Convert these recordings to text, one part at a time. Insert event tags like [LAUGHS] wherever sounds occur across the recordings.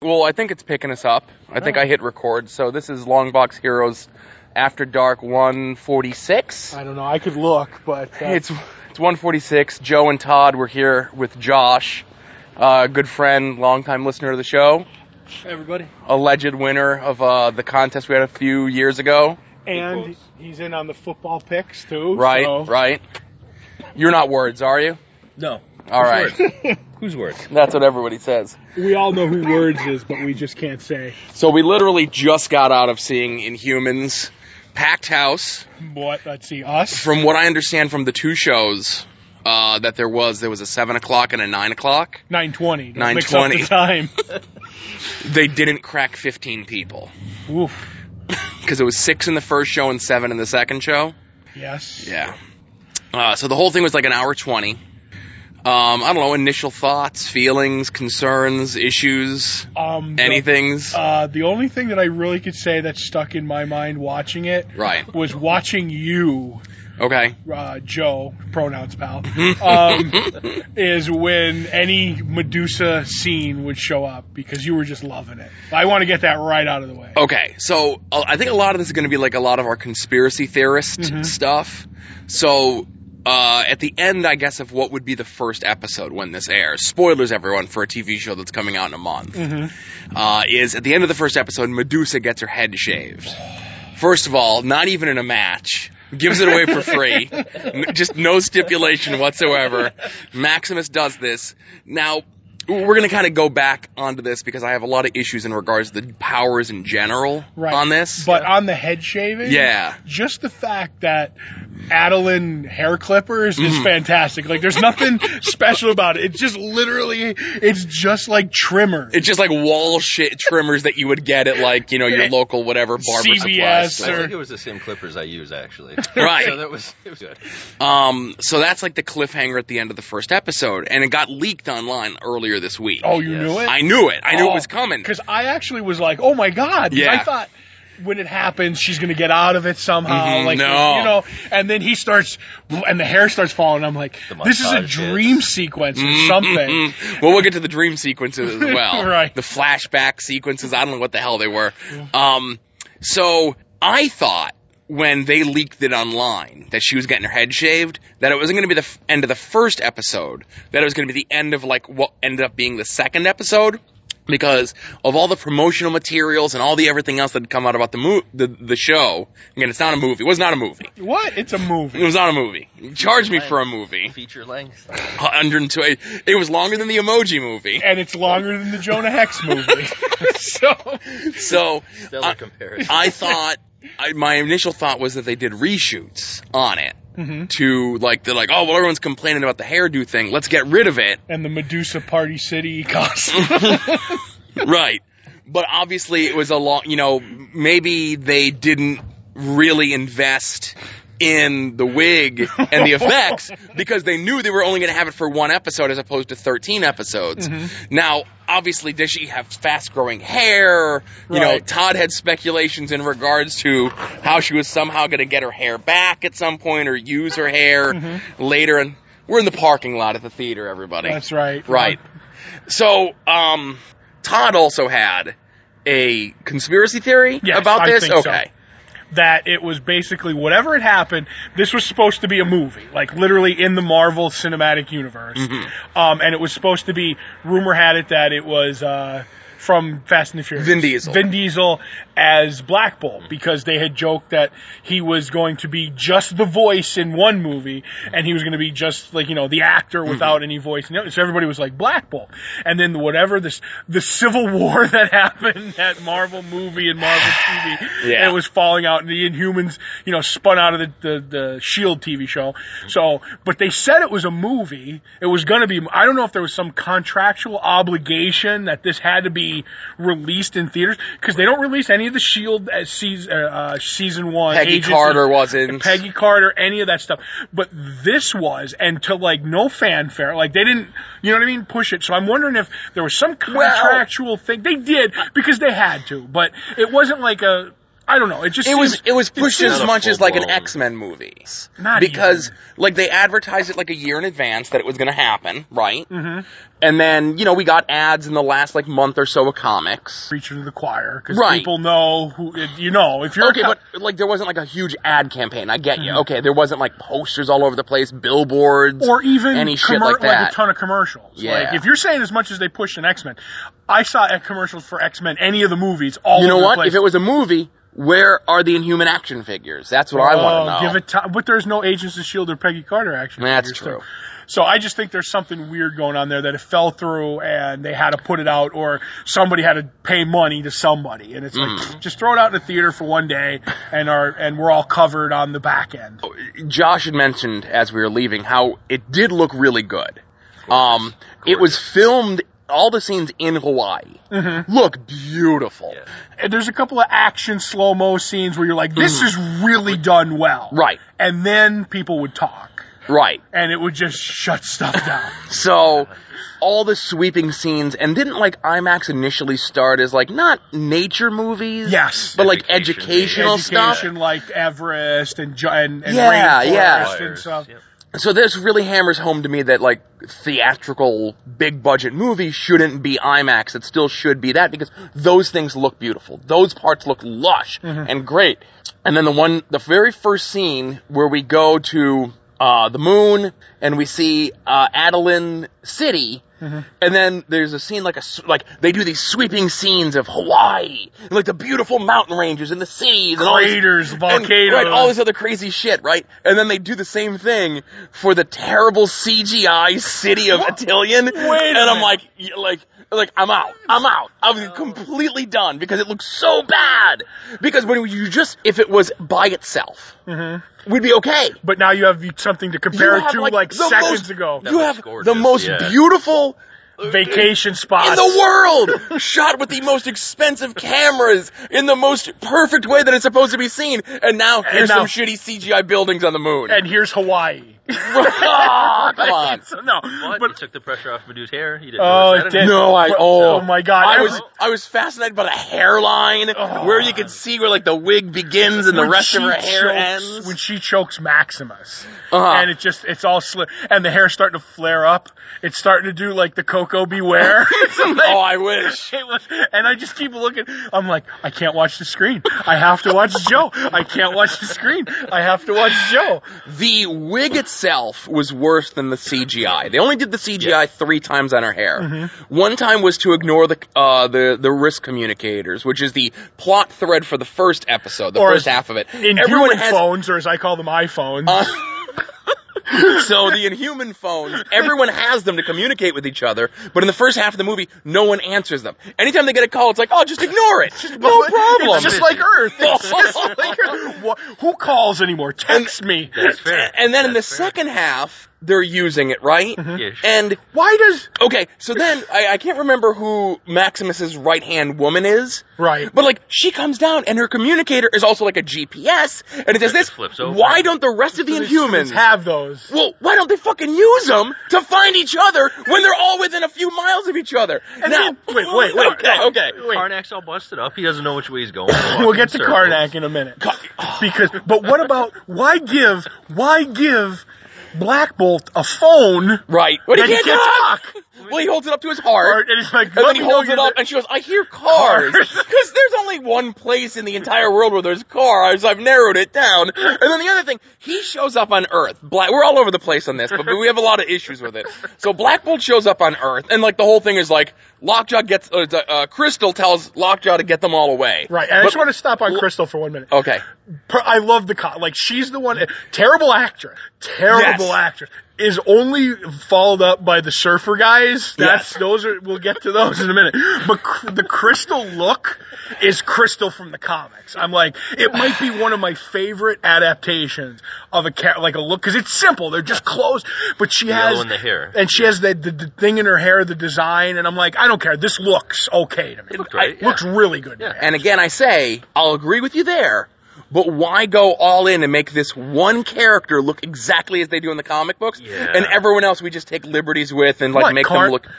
Well, I think it's picking us up. I think I hit record. So this is Longbox Heroes After Dark 146. I don't know. I could look, but uh, It's it's 146. Joe and Todd were here with Josh, uh, good friend, longtime listener of the show, everybody. alleged winner of uh, the contest we had a few years ago. And he's in on the football picks too. Right, so- right. You're not words, are you? No. All right. [LAUGHS] Whose words? That's what everybody says. We all know who Words is, but we just can't say So we literally just got out of seeing Inhumans, packed house. what. Let's see, us. From what I understand from the two shows uh, that there was, there was a seven o'clock and a nine o'clock. Nine twenty. Nine twenty. the time. [LAUGHS] [LAUGHS] They didn't crack fifteen people Oof. because it was six in the first show and seven in the second show. Yes. Yeah. Uh, so the whole thing was like an hour twenty. Um, I don't know. Initial thoughts, feelings, concerns, issues, Um. the- anything's. Uh, the only thing that I really could say that stuck in my mind watching it right. was watching you, Okay. uh, Joe, pronouns pal, [LAUGHS] um, is when any Medusa scene would show up because you were just loving it. I want to get that right out of the way. Okay, so uh, I think a lot of this is going to be like a lot of our conspiracy theorist Mhm. stuff. So uh, at the end, I guess, of what would be the first episode when this airs, spoilers, everyone, for a TV show that's coming out in a month, Mhm. uh, is at the end of the first episode, Medusa gets her head shaved. First of all, not even in a match. Gives it away for free. [LAUGHS] Just no stipulation whatsoever. Maximus does this. Now, we're going to kind of go back onto this because I have a lot of issues in regards to the powers in general Right. on this. But on the head shaving, yeah. just the fact that Attilan hair clippers is Mhm. fantastic. Like, there's nothing [LAUGHS] special about it. It's just literally, it's just like trimmer. It's just like wall shit trimmers that you would get at like, you know, your [LAUGHS] local whatever barber supply CVS store. I think it was the same clippers I use actually. [LAUGHS] Right. So that was it was good. Um, so that's like the cliffhanger at the end of the first episode, and it got leaked online earlier this week. oh, you Yes. knew it? I knew it. I knew Oh, it was coming. Because I actually was like, oh my God. Yeah. I thought when it happens, she's gonna get out of it somehow. Mhm, like, no. you know, and then he starts, and the hair starts falling. I'm like, this is a dream hits. sequence or Mm, something. mm, [LAUGHS] mm. Well, we'll get to the dream sequences as [LAUGHS] well. Right. The flashback sequences. I don't know what the hell they were. Um, so I thought when they leaked it online that she was getting her head shaved, that it wasn't going to be the f- end of the first episode, that it was going to be the end of like what ended up being the second episode. Because of all the promotional materials and all the everything else that had come out about the mo- the the show, again, it's not a movie. It was not a movie. What? It's a movie. It was not a movie. Charge me for a movie. Feature length. 120. It was longer than the Emoji movie. And it's longer than the Jonah Hex movie. [LAUGHS] [LAUGHS] so, So Stellar I- comparison. I thought, I, my initial thought was that they did reshoots on it Mhm. to like they're like, oh well, everyone's complaining about the hairdo thing. Let's get rid of it. and the Medusa Party City costume. [LAUGHS] right. But obviously, it was a long. You know, maybe they didn't really invest in the wig and the [LAUGHS] effects because they knew they were only going to have it for one episode as opposed to 13 episodes. Now, obviously, does she have fast growing hair? You know, Todd had speculations in regards to how she was somehow going to get her hair back at some point or use her hair later. And we're in the parking lot at the theater, everybody. That's right. Right. So, um, Todd also had a conspiracy theory Yes, about this. okay. so. That it was basically whatever had happened. This was supposed to be a movie, like literally in the Marvel Cinematic Universe. Mm-hmm. Um, and it was supposed to be. Rumor had it that it was uh, from Fast and the Furious. Vin Diesel. Vin Diesel as Black Bolt because they had joked that he was going to be just the voice in one movie and he was going to be just like you know the actor Mm-hmm. without any voice. And So everybody was like Black Bolt. And then whatever this the civil [LAUGHS] war that happened at Marvel movie and Marvel TV, [SIGHS] Yeah. it was falling out, and the Inhumans, you know, spun out of the, the, the Shield TV show. So, but they said it was a movie. It was going to be. I don't know if there was some contractual obligation that this had to be released in theaters because they don't release any of the Shield as season, uh, season one. Peggy Agents Carter of- wasn't. Peggy Carter, any of that stuff. But this was, and to like no fanfare, like they didn't, you know what I mean, push it. So I'm wondering if there was some Well- contractual thing. They did because they had to, but it wasn't like a I don't know. It just It was it was pushed as much as like an X Men movie Not because like they advertised it like a year in advance that it was going to happen, right? Mhm. And then you know we got ads in the last like month or so of comics. preaching to the choir because Right. people know who you know if you're Okay, co- but like there wasn't like a huge ad campaign. I get you. Mhm. Okay, there wasn't like posters all over the place, billboards, or even any shit like that. a ton of commercials. Yeah. Like if you're saying as much as they pushed in X Men, I saw commercials for X Men, any of the movies, all you know what? If it was a movie, where are the Inhuman action figures? That's what I Oh, want to know. Give it time, but there's no Agents of Shield or Peggy Carter action. That's true. So, so I just think there's something weird going on there that it fell through and they had to put it out, or somebody had to pay money to somebody, and it's like Mm. just throw it out in the theater for one day, and our and we're all covered on the back end. Josh had mentioned as we were leaving how it did look really good. Um, it was filmed. All the scenes in Hawaii Mm-hmm. look beautiful. Yeah. And there's a couple of action slow mo scenes where you're like, this is really done well, Mm-hmm. Right, and then people would talk, right. and it would just shut stuff down. [LAUGHS] So all the sweeping scenes, and didn't like IMAX initially start as like not nature movies, yes. but like Education, educational education stuff. like Everest and and, and Yeah, rainforest yeah. and stuff. yep. So this really hammers home to me that like theatrical big budget movies shouldn't be IMAX. It still should be that because those things look beautiful. Those parts look lush and great. And then the one, the very first scene where we go to uh, the moon and we see uh, Attilan City. Mm-hmm. And then there's a scene like a s- like they do these sweeping scenes of Hawaii, and like the beautiful mountain ranges and the cities and all this- Craters, and- right, all this other crazy shit, right? And then they do the same thing for the terrible CGI city of Attilan. Wait a and I'm like, like, like, I'm out. I'm out. I'm completely done because it looks so bad. Because when you just, if it was by itself, mm-hmm. we'd be okay. But now you have something to compare it to like, like, seconds most- ago. You looks have the gorgeous, most yeah. beautiful Vacation spots in the world, [LAUGHS] shot with the most expensive cameras in the most perfect way that it's supposed to be seen. And now here's now- some shitty CGI buildings on the moon. And here's Hawaii. Ah, come [LAUGHS] on. So, no, But, but it took the pressure off Medusa's hair. He didn't Oh, it did. No, I oh, oh my God. I I was was- I was fascinated by the hairline, Oh. where you could see where like the wig begins and the rest of she her hair chokes- ends. When she chokes Maximus. Uh-huh. And it just, it's all sli And the hair's starting to flare up. It's starting to do like the Koko B. Ware. [LAUGHS] Like- oh, [LAUGHS] I wish. It was, and I just keep looking. I'm like, I can't watch the screen. I have to watch Joe. I can't watch the screen. I have to watch Joe. The wig itself was worse than the CGI. They only did the CGI three times on her hair. Mm-hmm. One time was to ignore the uh, the the risk communicators, which is the plot thread for the first episode, the Or first half of it. In Everyone human has phones, or as I call them, iPhones. Uh, [LAUGHS] [LAUGHS] [LAUGHS] so the inhuman phones, everyone has them to communicate with each other, but in the first half of the movie, no one answers them. Anytime they get a call, it's like, oh, just ignore it. no problem. It's just like Earth. It's [LAUGHS] just like [LAUGHS] Earth. Who calls anymore? Text me. That's fair. and then in the fair. second half, they're using it, right? Mm-hmm. Yeah, sure. And Why does okay, so then I, I can't remember who Maximus's right hand woman is. right? But like she comes down and her communicator is also like a GPS and it does this. flips over. Why don't the rest of the Inhumans have those? Well, why don't they fucking use them to find each other when they're all within a few miles of each other? And now, then- wait, wait, wait, [LAUGHS] okay, no. okay. Wait. Karnak's all busted up. He doesn't know which way he's going. [LAUGHS] We'll get to Circles. Karnak in a minute. Because, but what about why give why give Black Bolt a phone? Right. He Then he can't, can't talk. Well, he holds it up to his heart. And like, And then he holds it up, and she goes, "I hear cars." Because [LAUGHS] there's only one place in the entire world where there's cars. I've narrowed it down. And then the other thing, he shows up on Earth. Black. We're all over the place on this, but, but we have a lot of issues with it. So Black Bolt shows up on Earth, and like the whole thing is like Lockjaw gets uh, uh, Crystal tells Lockjaw to get them all away. Right, and I just want to stop on Crystal for one minute. Okay. I love the co- like she's the one terrible actress, terrible Yes. actress is only followed up by the surfer guys. That's Yes. those are we'll get to those in a minute. But cr- the Crystal look is Crystal from the comics. I'm like it might be one of my favorite adaptations of a cat like a look because it's simple. They're just clothes, but she has in the hair. and she has the, the the thing in her hair, the design, and I'm like I don't care. This looks okay to me. It looked great, It looks really good. to Yeah. me. And again, I say, I'll agree with you there, but why go all in and make this one character look exactly as they do in the comic books? Yeah. And everyone else we just take liberties with and like What, make Karn- them look. Car-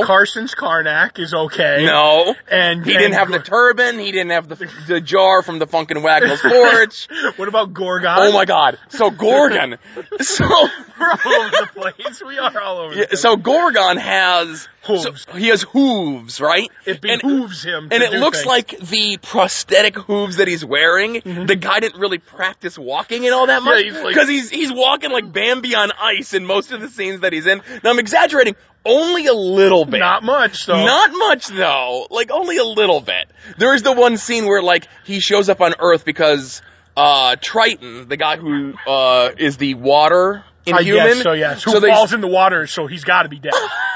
No. Carson's Karnak is okay. No. And He and didn't have the turban. He didn't have the, the jar from the Funk & Wagnalls porch. [LAUGHS] What about Gorgon? Oh my god. So Gorgon. [LAUGHS] So, We're all over the place. We are all over. yeah, the place. so Gorgon has, Hooves. so he has hooves, right? it And- behooves him. And it looks things. like the prosthetic hooves that he's wearing. The guy didn't really practice walking and all that much Yeah, he's like- because he's he's walking like Bambi on ice in most of the scenes that he's in. Now I'm exaggerating only a little bit. not much though. Not much though, like only a little bit. There is the one scene where like he shows up on Earth because uh Triton, the guy who uh is the water I inhuman, so. Yes. Who so falls in the water? So he's got to be dead. [LAUGHS]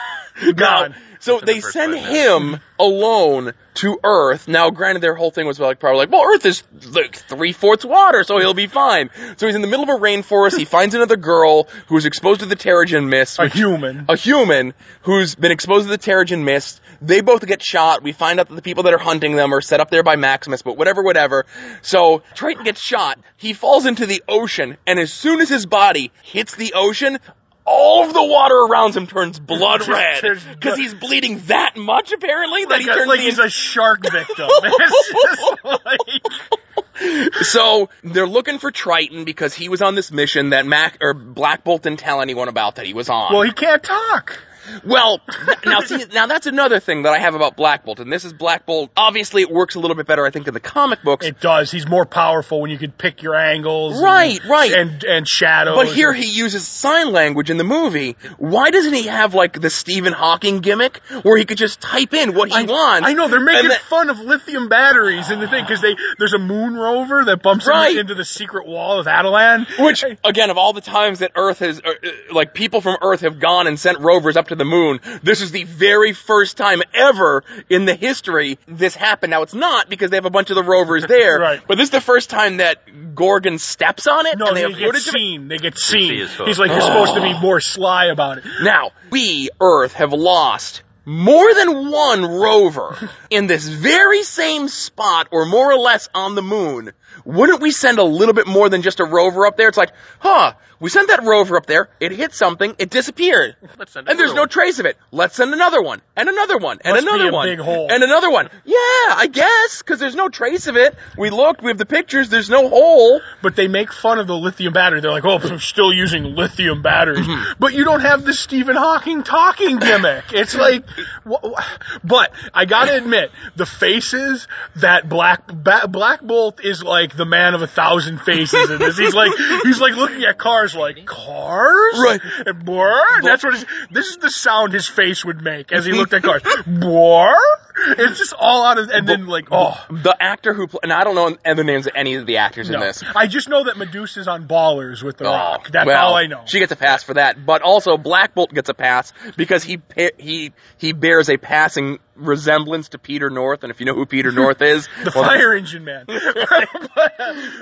now, so That's in the they send five him alone to Earth. Now, granted, their whole thing was like probably like, well, Earth is like three fourths water, so he'll be fine. So he's in the middle of a rainforest. He finds another girl who's exposed to the Terrigen mist. A which- human. a human who's been exposed to the Terrigen mist. They both get shot. We find out that the people that are hunting them are set up there by Maximus, but whatever, whatever. So Triton gets shot. He falls into the ocean, and as soon as his body hits the ocean, all of the water around him turns blood red because he's bleeding that much apparently that like, he a, turns like he's a shark victim. [LAUGHS] It's just like, [LAUGHS] So they're looking for Triton because he was on this mission that Mac or Black Bolt didn't tell anyone about that he was on. well, he can't talk. Well, now see, now that's another thing that I have about Black Bolt, and this is Black Bolt. Obviously, it works a little bit better, I think, in the comic books. It does. He's more powerful when you can pick your angles. and- Right, right. And and shadows. but here he uses sign language in the movie. Why doesn't he have like the Stephen Hawking gimmick, where he could just type in what he I, wants? I know they're making fun of lithium batteries in the thing because they there's a moon rover that bumps into- Right. into, the secret wall of Attilan. Which, again, of all the times that Earth has, uh, uh, like, people from Earth have gone and sent rovers up to the moon, this is the very first time ever in the history this happened. Now, it's not because they have a bunch of the rovers [LAUGHS] there, Right. but this is the first time that Gorgon steps on it, No, and they they, have get footage of it. seen. They get seen. He's like, you're oh. supposed to be more sly about it. Now, we, Earth, have lost more than one rover [LAUGHS] in this very same spot, or more or less on the moon. Wouldn't we send a little bit more than just a rover up there? It's like, huh, we sent that rover up there, it hit something, it disappeared. [LAUGHS] Let's send And there's no one. trace of it. Let's send another one, and another one, and Must another one, and another one. Yeah, I guess, because there's no trace of it. We looked, we have the pictures, there's no hole. But they make fun of the lithium battery. They're like, oh, but I'm still using lithium batteries. Mm-hmm. But you don't have the Stephen Hawking talking gimmick. It's like, wh- wh- but I gotta admit, the faces that Black ba- Black Bolt is like the man of a thousand faces in this. He's like, he's like looking at cars like cars, Right. And brr, that's what his, this is the sound his face would make as he looked at cars. [LAUGHS] Brr. It's just all out of, and then like, oh. The actor who, pl- and I don't know the names of any of the actors in this. I just know that Medusa's on Ballers with The oh, Rock. That's Oh, well, all I know. She gets a pass for that, but also Black Bolt gets a pass because he he he bears a passing resemblance to Peter North, and if you know who Peter North is, [LAUGHS] the well, fire engine man. but, [LAUGHS] [LAUGHS]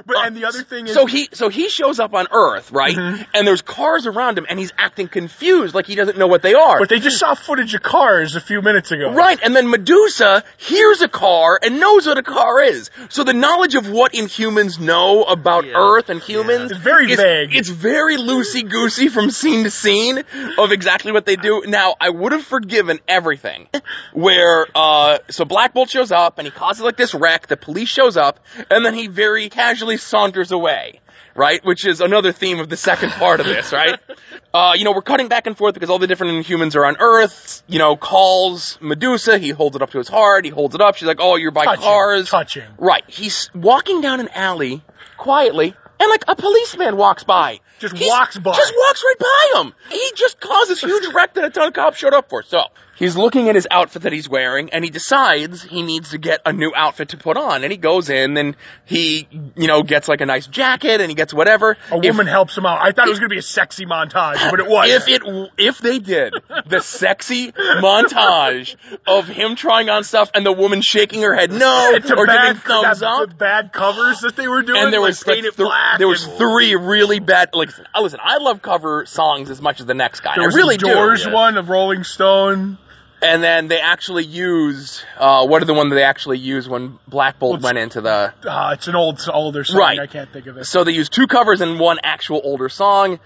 but- and the other thing is, So he so he shows up on Earth, right? Mm-hmm. And there's cars around him, and he's acting confused, like he doesn't know what they are. but they just saw footage of cars a few minutes ago. Right, and then Medusa hears a car and knows what a car is. So the knowledge of what Inhumans know about Yeah. Earth and humans It's very is- vague. It's very loosey goosey from scene to scene of exactly what they do. Now, I would have forgiven everything where uh so Black Bolt shows up and he causes like this wreck, the police shows up, and then he very casually saunters away. Right, which is another theme of the second part of this, right? [LAUGHS] Uh, you know, we're cutting back and forth because all the different humans are on Earth. You know, calls Medusa. He holds it up to his heart. He holds it up. She's like, "Oh, you're by Touching, cars." touching. Right. He's walking down an alley quietly, and like a policeman walks by. Just He's- walks by. Just walks right by him. He just caused this huge wreck that a ton of cops showed up for. So he's looking at his outfit that he's wearing, and he decides he needs to get a new outfit to put on. And he goes in, and he, you know, gets like a nice jacket, and he gets whatever. A If- woman helps him out. I thought it was going to be a sexy montage, but it wasn't. if it if they did the sexy montage of him trying on stuff and the woman shaking her head no or bad, giving thumbs that- up the bad covers that they were doing, and there like was like, th- there was three really bad like listen I love cover songs as much as the next guy There I was really a Doors do one of Rolling Stone. And then they actually used uh what are the one that they actually used when Black Bolt Well, went into the Uh, it's an old, older song. Right. I can't think of it. So they used two covers and one actual older song.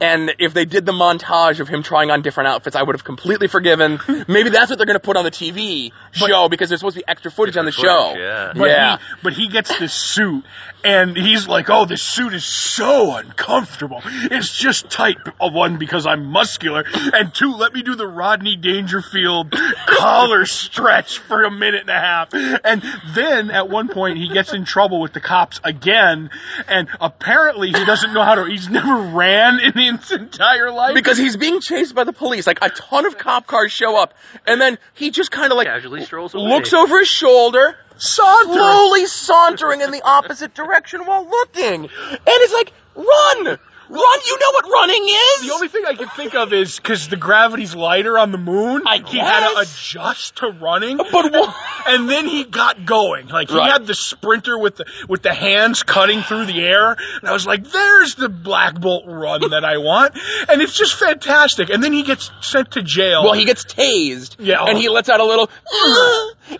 And if they did the montage of him trying on different outfits, I would have completely forgiven. [LAUGHS] Maybe that's what they're going to put on the TV show because there's supposed to be extra footage on the Extra show. yeah. But yeah. he but he gets this suit and he's like, "Oh, this suit is so uncomfortable. It's just tight. One because I'm muscular, and two, let me do the Rodney Dangerfield [LAUGHS] collar stretch for a minute and a half." And then at one point he gets in trouble with the cops again, and apparently he doesn't know how to. He's never ran in his entire life because he's being chased by the police. Like a ton of cop cars show up, and then he just kind of like Casually strolls away. looks over his shoulder, sauntering. slowly sauntering in the opposite direction while looking, and it's like, run, run! You know what running is. The only thing I can think of is because the gravity's lighter on the moon. I he had to adjust to running, but what? [LAUGHS] and then he got going. Like he Right. had the sprinter with the with the hands cutting through the air, and I was like, "There's the Black Bolt run that I want," and it's just fantastic. And then he gets sent to jail. Well, he gets tased, Yeah. and he lets out a little,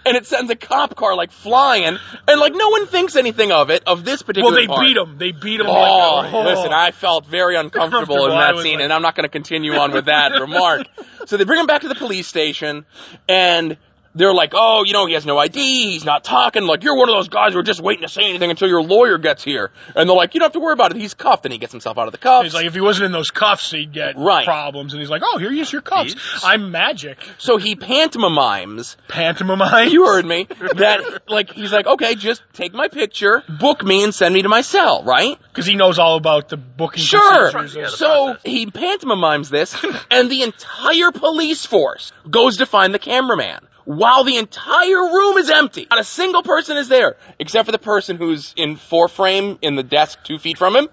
and it sends a cop car like flying, and like no one thinks anything of it of this particular. well, they part. beat him. They beat him. Oh, like, oh. oh listen, I felt very [LAUGHS] uncomfortable in that scene, like- and I'm not going to continue on with that [LAUGHS] remark. So they bring him back to the police station, and they're like, oh, you know, he has no ID, he's not talking, like, you're one of those guys who are just waiting to say anything until your lawyer gets here. And they're like, you don't have to worry about it, he's cuffed, and he gets himself out of the cuffs. He's like, if he wasn't in those cuffs, he'd get Right. problems. And he's like, "Oh, here, use your cuffs. Jeez. I'm magic." so he pantomimes Pantomime. you heard me. That like he's like, okay, just take my picture, book me, and send me to my cell, right? because he knows all about the booking Sure. procedures. Yeah, the So process. he pantomimes this, and the entire police force goes to find the cameraman. While the entire room is empty, not a single person is there, except for the person who's in four frame in the desk two feet from him.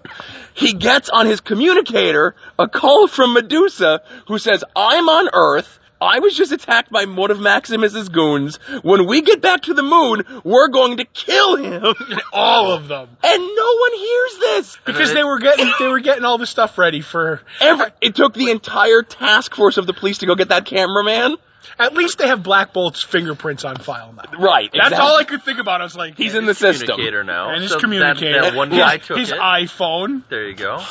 He gets on his communicator a call from Medusa, who says, "I'm on Earth." I was just attacked by one of Maximus's goons. When we get back to the moon, we're going to kill him. [LAUGHS] all of them. And no one hears this. Because they were getting they were getting all the stuff ready for. Every, it took the entire task force of the police to go get that cameraman. At least they have Black Bolt's fingerprints on file now. Right. That's exactly. all I could think about. I was like, He's in the system. now. and his so that- communicator, That, one his, took his it. iPhone. There you go.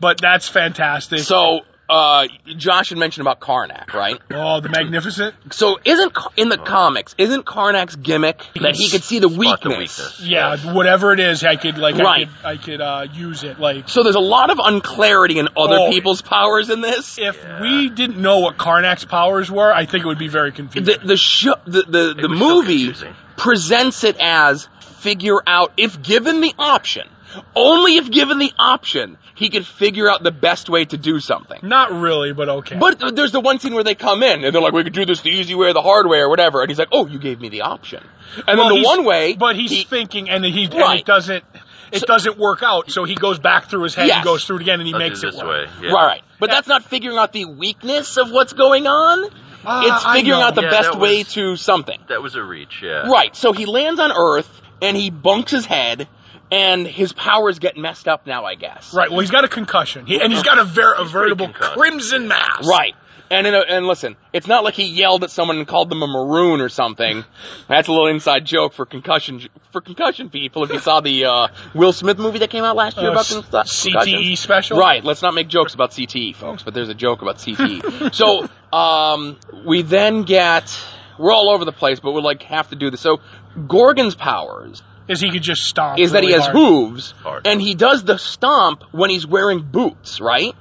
But that's fantastic. So, uh, Josh had mentioned about Karnak, right? oh, the Magnificent. So, isn't in the comics, isn't Karnak's gimmick that he could see the Spot the weakness? weakness. Yeah, whatever it is, I could like Right. I could I could uh, use it. Like So there's a lot of unclarity in other Oh. people's powers in this. if Yeah. we didn't know what Karnak's powers were, I think it would be very confusing. The the show, the the, the was so movie presents it as figure out if given the option, only if given the option, he could figure out the best way to do something. Not really, but okay. But there's the one scene where they come in and they're like, "We could do this the easy way or the hard way or whatever," and he's like, "Oh, you gave me the option." And Well, then the one way, but he's he- thinking, and he and Right. it doesn't. It So- doesn't work out, so he goes back through his head Yes. and goes through it again, and he I'll makes it this work. way. Yeah. right, right. But that's not figuring out the weakness of what's going on. Uh, it's figuring out the Yeah, best that way to something. That was a reach. Yeah. Right. So he lands on Earth and he bunks his head, and his powers get messed up now, I guess. Right. Well, he's got a concussion, he, and he's got a, ver- a veritable crimson mass. Right. And in a, and listen, it's not like he yelled at someone and called them a maroon or something. That's a little inside joke for concussion for concussion people. If you saw the uh, Will Smith movie that came out last year Uh, about con- CTE special. Right. Let's not make jokes about CTE, folks. But there's a joke about CTE. [LAUGHS] so um, we then get we're all over the place, but we'll like have to do this. So Gorgon's powers Is he could just stomp? is that he has hard. hooves, Hard. and he does the stomp when he's wearing boots, right?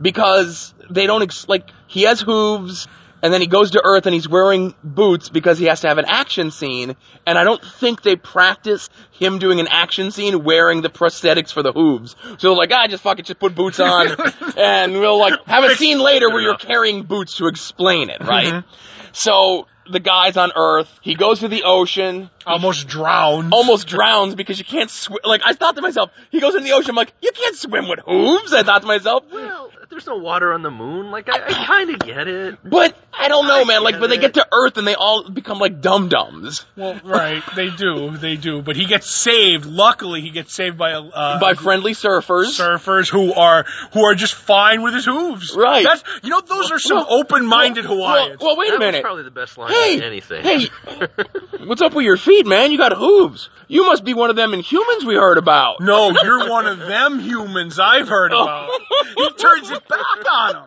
Because they don't ex- like he has hooves, and then he goes to Earth and he's wearing boots because he has to have an action scene, and I don't think they practice him doing an action scene wearing the prosthetics for the hooves. So they're like, ah, just fucking just put boots on, [LAUGHS] and we'll like have a scene later where you're carrying boots to explain it, right? So the guy's on Earth, he goes to the ocean, Almost drowned. almost drowns because you can't swim. Like I thought to myself, he goes in the ocean. I'm like, you can't swim with hooves. I thought to myself, Well, there's no water on the moon. Like I, I kind of get it. but I don't know, man. Like, get but they get to Earth and they all become like dum dums Well, right. They do. They do. But he gets saved. Luckily, he gets saved by a uh, by friendly surfers. surfers who are who are just fine with his hooves. Right. That's you know those are some Well, open-minded well, Hawaiians. Well, well, wait that a minute. was probably the best line Hey, of anything. hey, [LAUGHS] what's up with your feet, man? You got hooves. You must be one of them Inhumans we heard about. no, you're one of them humans I've heard oh. about. he turns into back on him.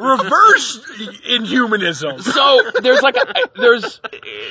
Reverse inhumanism. so there's like a, there's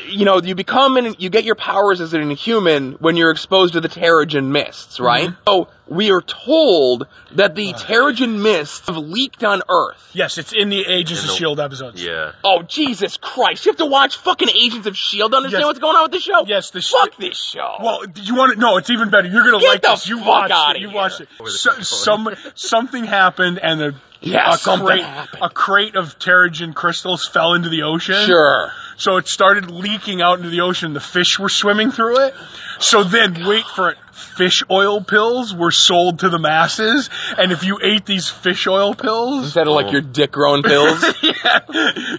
you know you become and you get your powers as an inhuman when you're exposed to the Terrigen mists, right? Mm-hmm. So we are told that the uh. Terrigen mists have leaked on Earth. Yes, it's in the Agents In of the- Shield episodes. Yeah. Oh Jesus Christ! You have to watch fucking Agents of Shield to understand Yes. what's going on with the show. Yes, the sh- fuck this show. Well, you want to? No, it's even better. You're gonna Get like the this. You fuck watched outta it. You here. watched it. Where this So, is some something happened, and a, Yeah, a something crate happened. a crate of Terrigen crystals fell into the ocean. sure. So it started leaking out into the ocean. The fish were swimming through it. So then, wait for it. Fish oil pills were sold to the masses, and if you ate these fish oil pills, Instead of like your dick growing pills. [LAUGHS] yeah,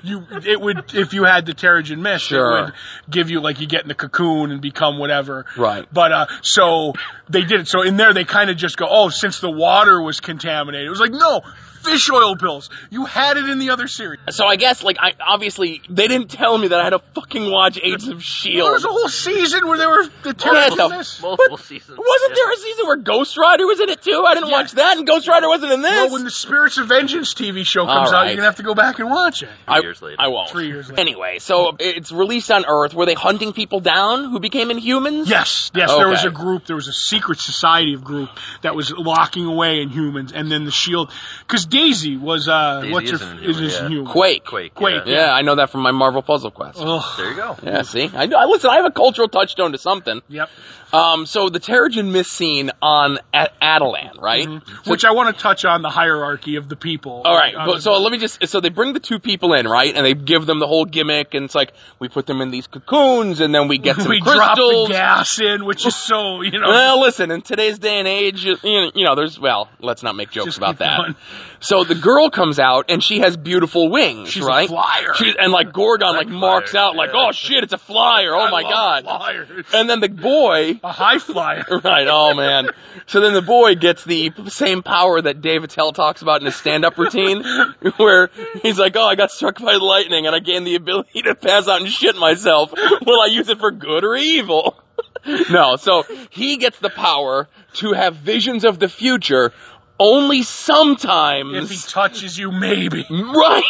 you it would if you had the Terrigen mist, Sure. it would give you like you get in the cocoon and become whatever. Right. But uh, so they did it. So in there, they kind of just go, oh, since the water was contaminated, it was like no fish oil pills. You had it in the other series. so I guess like I obviously they didn't tell me that I had to fucking watch Agents of S.H.I.E.L.D. There was a whole season where there were the What Terrigen the mist. Multiple seasons. Wasn't yeah. there a season where Ghost Rider was in it too? I didn't Yeah. watch that, and Ghost Rider wasn't in this. Well, when the Spirits of Vengeance TV show comes All out, you're gonna have to go back and watch it. I, years later. I won't. Three years later. Anyway, so it's released on Earth. Were they hunting people down who became Inhumans? Yes, yes. There was a group. There was a secret society of group that was locking away Inhumans, and then the Shield, because Daisy was uh, Daisy what's is her an is, Inhuman, is yeah. Inhuman. Quake. Quake. Quake, Yeah. Yeah, I know that from my Marvel Puzzle Quest. Ugh. There you go. Yeah, see, I, I listen. I have a cultural touchstone to something. Yep. Um, so the Terrigen Mist scene on A- Attilan, right? So- Which I want to touch on the hierarchy of the people. All right, but so let me just so they bring the two people in, right? And they give them the whole gimmick, and it's like we put them in these cocoons, and then we get [LAUGHS] some we drop the crystals. gas in, which is so you know. Well, listen, in today's day and age, you know, you know, there's well, let's not make jokes about that. going. So the girl comes out and she has beautiful wings, She's a right? flyer. She's, and like Gorgon like Like marks flyer, out like, yeah. oh shit, it's a flyer. Oh I my god. flyers. And then the boy [LAUGHS] a high flyer. [LAUGHS] Right, oh man. So then the boy gets the same power that Dave Attell talks about in his stand-up routine, [LAUGHS] where he's like, oh, I got struck by lightning and I gained the ability to pass out and shit myself. Will I use it for good or evil? No, so he gets the power to have visions of the future only sometimes. If he touches you, maybe. Right.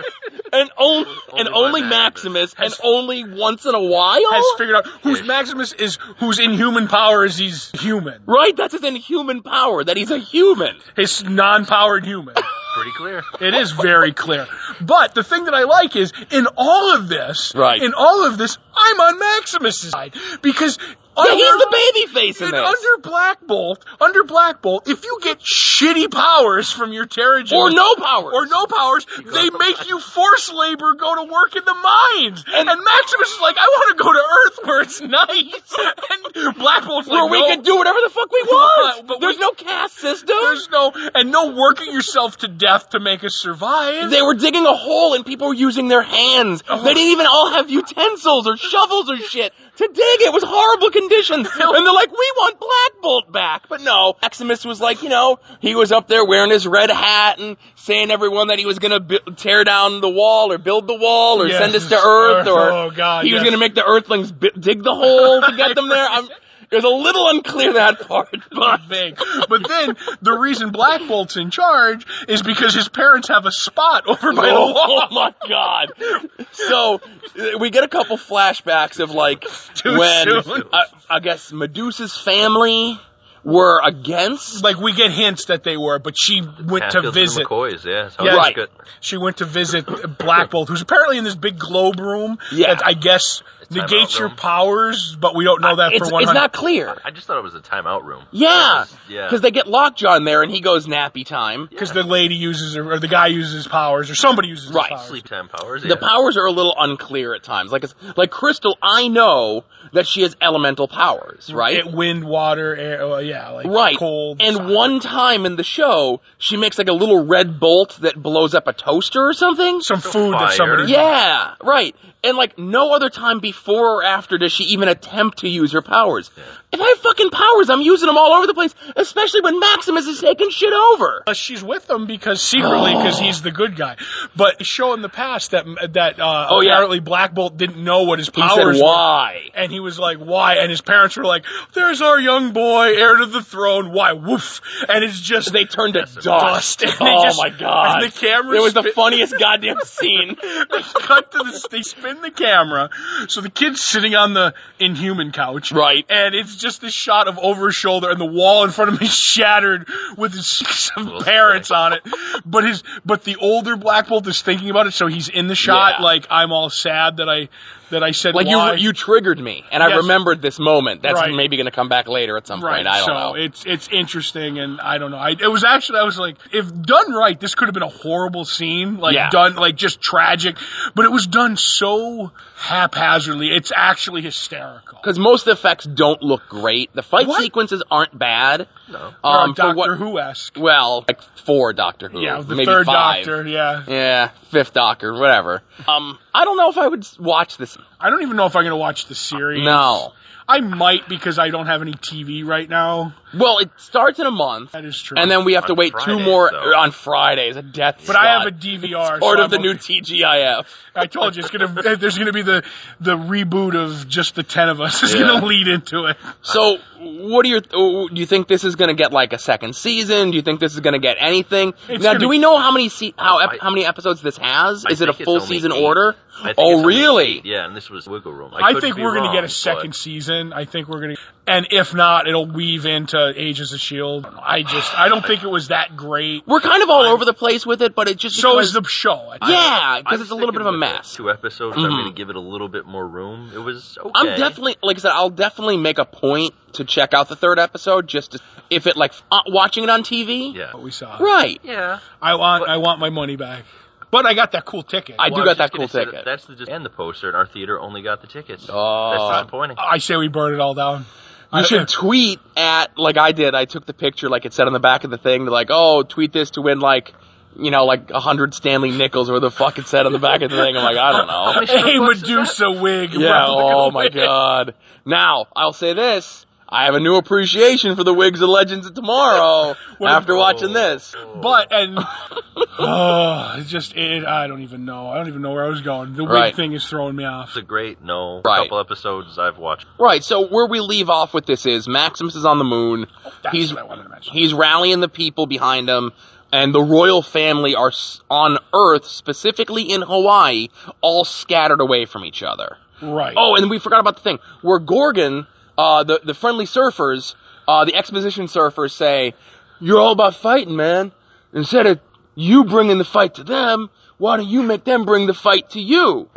[LAUGHS] and on, and Only only Maximus, Maximus. and only once in a while. Has figured out whose Maximus is whose inhuman power is he's human. right, that's his inhuman power. That he's a human. His non-powered human. [LAUGHS] Pretty clear. It is very clear. But the thing that I like is in all of this, Right. in all of this, I'm on Maximus's side because Yeah, he's the baby face in this. under Black Bolt, under Black Bolt, if you get shitty powers from your Terrigen or no power. or no powers, they make you force labor go to work in the mines. And, And- Maximus is like, I want to go to Earth where it's nice. [LAUGHS] And Black Bolt's where like, we no, can do whatever the fuck we [LAUGHS] want. But There's we- no caste system. there's no, and no working yourself to death to make us survive. They were digging a hole and people were using their hands. Oh. They didn't even all have utensils or shovels or shit to dig. It was horrible conditions. [LAUGHS] And they're like, we want Black Bolt back. But no, Maximus was like, you know, he was up there wearing his red hat and saying everyone that he was gonna bu- tear down the wall or build the wall or Yes. send us to Earth oh, or Oh, God, he was gonna make the Earthlings dig the hole to get them there. I'm, [LAUGHS] it was a little unclear that part, but. But then the reason Black Bolt's in charge is because his parents have a spot over by the wall. oh, [LAUGHS] my god! So we get a couple flashbacks of like when uh, I guess Medusa's family were against. Like we get hints that they were, but she went to Hatfields and visit. McCoys, yeah. So Yeah. Right. good. She went to visit Black Bolt, who's apparently in this big globe room Yeah. that I guess It's negates your room. powers, but we don't know that It's, for one it's not clear. I just thought it was a timeout room. Yeah, Yeah. because they get Lockjaw in there and he goes nappy time. because the lady uses her, or the guy uses his powers, or somebody uses his Right. powers. Sleep time powers. The powers are a little unclear at times. Like it's, like Crystal, I know that she has elemental powers, right? It- wind, water, air, uh, yeah, like Right. cold. and fire. one time in the show, she makes like a little red bolt that blows up a toaster or something. some food fire. that somebody. Yeah, right. And like no other time before or after does she even attempt to use her powers. If I have fucking powers, I'm using them all over the place, especially when Maximus is taking shit over. Uh, she's with him because secretly because he's the good guy. But show in the past that that uh, Oh, yeah. apparently Black Bolt didn't know what his powers said, were. "Why?" And he was like, "Why?" And his parents were like, "There's our young boy, heir to the Throne. Why? Woof! And it's just They turned to dust. [LAUGHS] And Oh just- my god! and the camera It was the funniest [LAUGHS] goddamn scene. they cut to the they spin the camera so the kid's sitting on the inhuman couch Right. and it's just this shot of over his shoulder and the wall in front of him is shattered with his [LAUGHS] some parrots on it but his but the older black bolt is thinking about it so he's in the shot Yeah. like i'm all sad that i that i said Like why. you, you triggered me, and I remembered this moment. That's Right. maybe going to come back later at some Right, point. I don't so know. it's it's interesting, and I don't know. I, it was actually I was like, if done right, this could have been a horrible scene, like Yeah. done like just tragic, but it was done so haphazardly. It's actually hysterical. Because most effects don't look great. The fight What? sequences aren't bad. No. Um, Doctor what? Who esque. Well, like four Doctor Who. Yeah, the maybe third five. Doctor. Yeah, Yeah, fifth Doctor, whatever. Um, I don't know if I would watch this. I don't even know if I'm gonna watch the series. No. I might because I don't have any TV right now. Well, it starts in a month, That is true. and then we have to On wait two more though. Er, on Fridays. A death. but I have a shot. DVR. part so of the I'm new okay. TGIF. I told you it's gonna. [LAUGHS] There's gonna be the the reboot of just the ten of us. It's Yeah. gonna lead into it. So, what do you oh, do? You think this is going to get like a second season? Do you think this is going to get anything? It's now, do we know how many se- how ep- I- how many episodes this has? I Is it a full season eight. order? Oh, really? eight, Yeah, and this was wiggle room. I, could think we're going to get a but- second season. I think we're going to, and if not, it'll weave into Agents of Shield. I just, I don't think it was that great. We're kind of all over the place with it, but it just So because- is the show. yeah, because it's a little bit of a thinking with the mess. Two episodes. I'm Mhm. going to give it a little bit more room. It was okay. I'm definitely, like I said, I'll definitely make a point to check out the third episode just to, if it like uh, watching it on TV. Yeah. What we saw. Right. Yeah. I want, But- I want my money back. But I got that cool ticket. I do Well, got was that cool ticket. that That's the just and the poster, and our theater only got the tickets. Oh. That's disappointing. I say we burn it all down. You I- should tweet at like I did. I took the picture like it said on the back of the thing. Like, oh, tweet this to win like, you know, like a hundred Stanley Nickels or the fuck it said on the back of the thing. I'm like, I don't know. [LAUGHS] Hey, Medusa wig. Yeah. Oh my god. Now I'll say this. I have a new appreciation for the wigs of Legends of Tomorrow [LAUGHS] after a- watching this. But and [LAUGHS] uh, oh, it's just it, I don't even know. I don't even know where I was going. The wig Right. thing is throwing me off. It's a great no. Right. Couple episodes I've watched. Right. So where we leave off with this is Maximus is on the moon. That's he's what I wanted to mention. he's rallying the people behind him, and the royal family are s- on Earth, specifically in Hawaii, all scattered away from each other. right. Oh, and we forgot about the thing where Gorgon, uh, the the friendly surfers, uh, the exposition surfers say, "You're all about fighting, man. Instead of you bringing the fight to them, why don't you make them bring the fight to you?"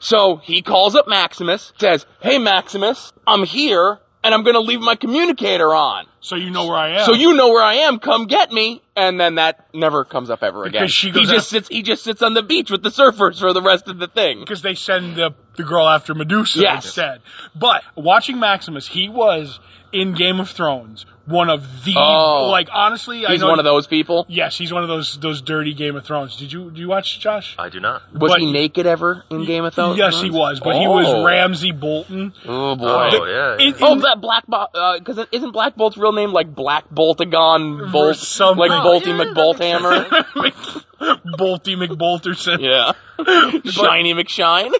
So he calls up Maximus, says, "Hey Maximus, I'm here, and I'm gonna leave my communicator on." So you know where I am. So you know where I am. Come get me. And then that never comes up ever again. Because she he just sits. He just sits on the beach with the surfers for the rest of the thing. because they send the the girl after Medusa Yes. instead. But watching Maximus, he was in Game of Thrones one of the Oh. like honestly. I He's know one of those people. Yes, he's one of those those dirty Game of Thrones. Did you do you watch Josh? I do not. Was But- he naked ever in Game of Thrones? Yes, he was, but he Oh. was Ramsay Bolton. Oh boy. Oh yeah. yeah. In- Oh, that Black Bolt, because uh, isn't Black Bolt's real name like Black Boltagon Bolt, something. like Oh, Bolty yeah, that McBolthammer? [LAUGHS] Bolty McBolterson. yeah, [LAUGHS] Shiny McShine.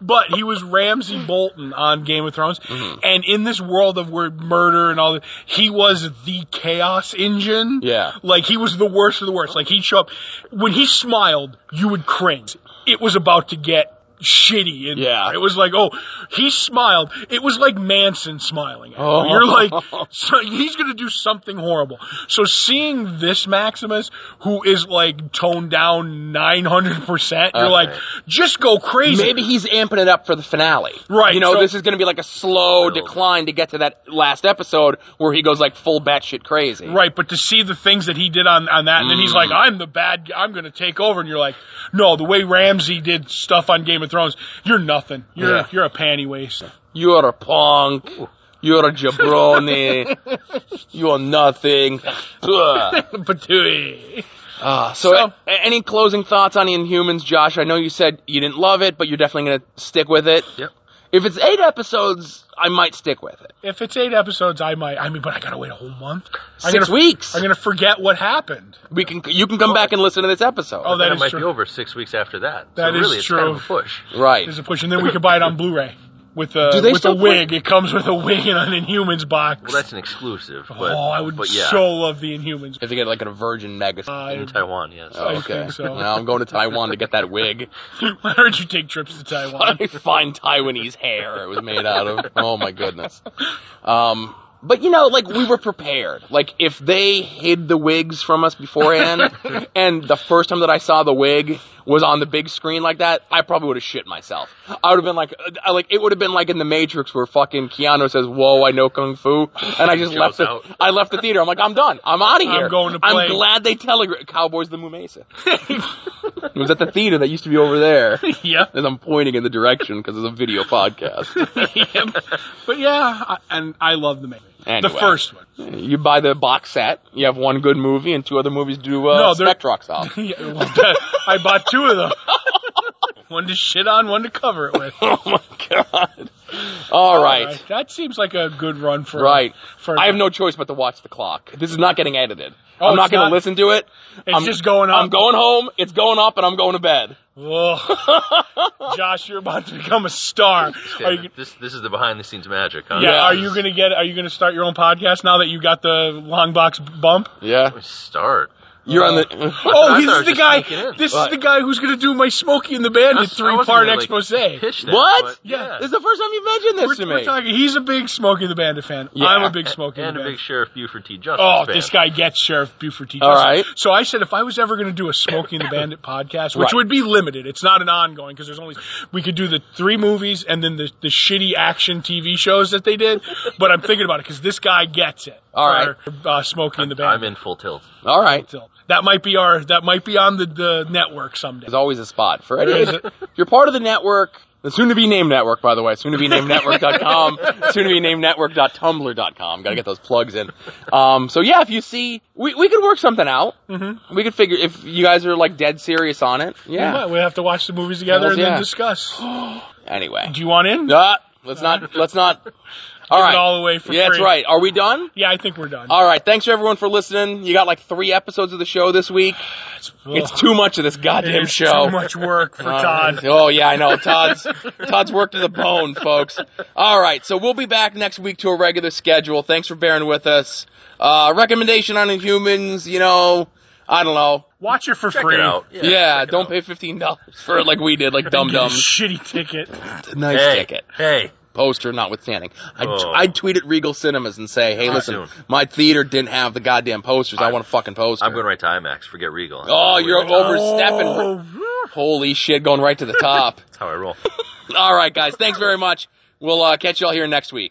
But he was Ramsay Bolton on Game of Thrones, Mm-hmm. and in this world of where murder and all that, he was the chaos engine. Yeah. like he was the worst of the worst. Like he'd show up when he smiled, you would cringe. It was about to get shitty. And Yeah. it was like, oh, he smiled. It was like Manson smiling. At. Oh. You're like, [LAUGHS] so he's gonna do something horrible. So seeing this Maximus, who is like toned down 900 percent, you're Okay. like, just go crazy. Maybe he's amping it up for the finale. Right, You know, so- this is going to be like a slow decline to get to that last episode where he goes like full batshit crazy. Right, but to see the things that he did on, on that, and then he's Mm. like, I'm the bad guy, I'm gonna take over, and you're like, no, the way Ramsay did stuff on Game of Thrones, you're nothing. You're, Yeah. you're a panty waste. You're a punk. You're a jabroni. [LAUGHS] You're nothing. [LAUGHS] Ugh. Patooey. Ah, so, So- a- any closing thoughts on Inhumans, Josh? I know you said you didn't love it, but you're definitely going to stick with it. Yep. If it's eight episodes, I might stick with it. If it's eight episodes, I might, I mean, but I gotta wait a whole month. I'm 6 gonna, weeks. I'm gonna forget what happened. we can. You can come back and listen to this episode. Oh, that Then it is might true. be over six weeks after that. That so is really, it's true. kind of a push. right. There's a push, and then we could buy it on Blu-ray. With a with a still play- wig. It comes with a wig and an Inhumans box. Well, that's an exclusive. But, oh, I would but yeah, so love the Inhumans. If they get like a Virgin Mega. Uh, in Taiwan, yes. oh, okay. so. Now I'm going to Taiwan to get that wig. [LAUGHS] Why don't you take trips to [LAUGHS] Taiwan? I find Taiwanese hair it was made out of. Oh my goodness. Um, but you know, like we were prepared. Like if they hid the wigs from us beforehand, [LAUGHS] and the first time that I saw the wig was on the big screen like that, I probably would have shit myself. I would have been like, uh, like it would have been like in the Matrix where fucking Keanu says, "Whoa, I know kung fu," and I just [LAUGHS] left the, out. I left the theater. I'm like, I'm done. I'm out of here. I'm going to play. I'm glad they telegraphed Cowboys the Mumesa. [LAUGHS] it was at the theater that used to be over there. [LAUGHS] yeah. As I'm pointing in the direction because it's a video podcast. But yeah, I, and I love the movie. The first one. You buy the box set. You have one good movie and two other movies do uh, No, Spectrox off. [LAUGHS] Yeah, well, I bought two of them. [LAUGHS] one to shit on, one to cover it with. oh my god! [LAUGHS] All uh, right, That seems like a good run for right. For I have no choice but to watch the clock. This is not getting edited. Oh, I'm not going to listen to it. It's I'm, just going up. I'm going home. It's going up, and I'm going to bed. Ugh. [LAUGHS] Josh, you're about to become a star. Yeah, Are you, this this is the behind the scenes magic, huh? yeah, Yeah. are you gonna get? Are you gonna start your own podcast now that you got the long box bump? Yeah, Start. You're on the. Oh, I this is the guy. This is the guy who's gonna do my Smokey and the Bandit I I three wasn't part gonna, like, expose. Pitch that, What? but Yeah. This is the first time you mentioned this We're, to we're me. talking. He's a big Smokey the Bandit fan. Yeah. I'm a big Smokey and, and the a Bandit. big Sheriff Buford T. Justice Oh, fan. this guy gets Sheriff Buford T. All Justice. right. So I said if I was ever going to do a Smokey and the [COUGHS] Bandit podcast, which Right. would be limited, it's not an ongoing because there's only we could do the three movies and then the the shitty action TV shows that they did. But I'm thinking about it because this guy gets it. All right. For, uh, Smokey and the Bandit. I'm in full tilt. All right. So that might be our that might be on the the network someday. There's always a spot for it. If [LAUGHS] you're part of the network, the soon to be named network, by the way, soon to be named network.com, [LAUGHS] soon to be named network.tumblr.com. Gotta get those plugs in. Um, so yeah, if you see, we, we could work something out. Mm-hmm. We could figure, if you guys are like dead serious on it. We Yeah. might. We have to watch the movies together Hells and yeah. then discuss. [GASPS] Anyway. Do you want in? Uh, let's not, let's not. All Give right. it all away for yeah, free. that's right. Are we done? Yeah, I think we're done. All right. Thanks for everyone for listening. You got like three episodes of the show this week. [SIGHS] It's Ugh. too much of this goddamn It's show. Too much work for [LAUGHS] Uh, Todd. Oh yeah, I know. Todd's [LAUGHS] Todd's worked to the bone, folks. All right, so we'll be back next week to a regular schedule. Thanks for bearing with us. Uh, recommendation on Inhumans, you know, I don't know. Watch it for Check free. it out. Yeah, check don't pay fifteen dollars for it like we did, like dumb dumb. shitty ticket. Nice Hey, ticket. hey. Poster notwithstanding. I'd, Oh. I'd tweet at Regal Cinemas and say, hey, Too listen, my theater didn't have the goddamn posters. I, I- want a fucking poster. I'm going right to IMAX. Forget Regal. Oh, you're overstepping. Oh. Holy shit, going right to the top. [LAUGHS] That's how I roll. [LAUGHS] All right, guys. Thanks very much. We'll uh, catch you all here next week.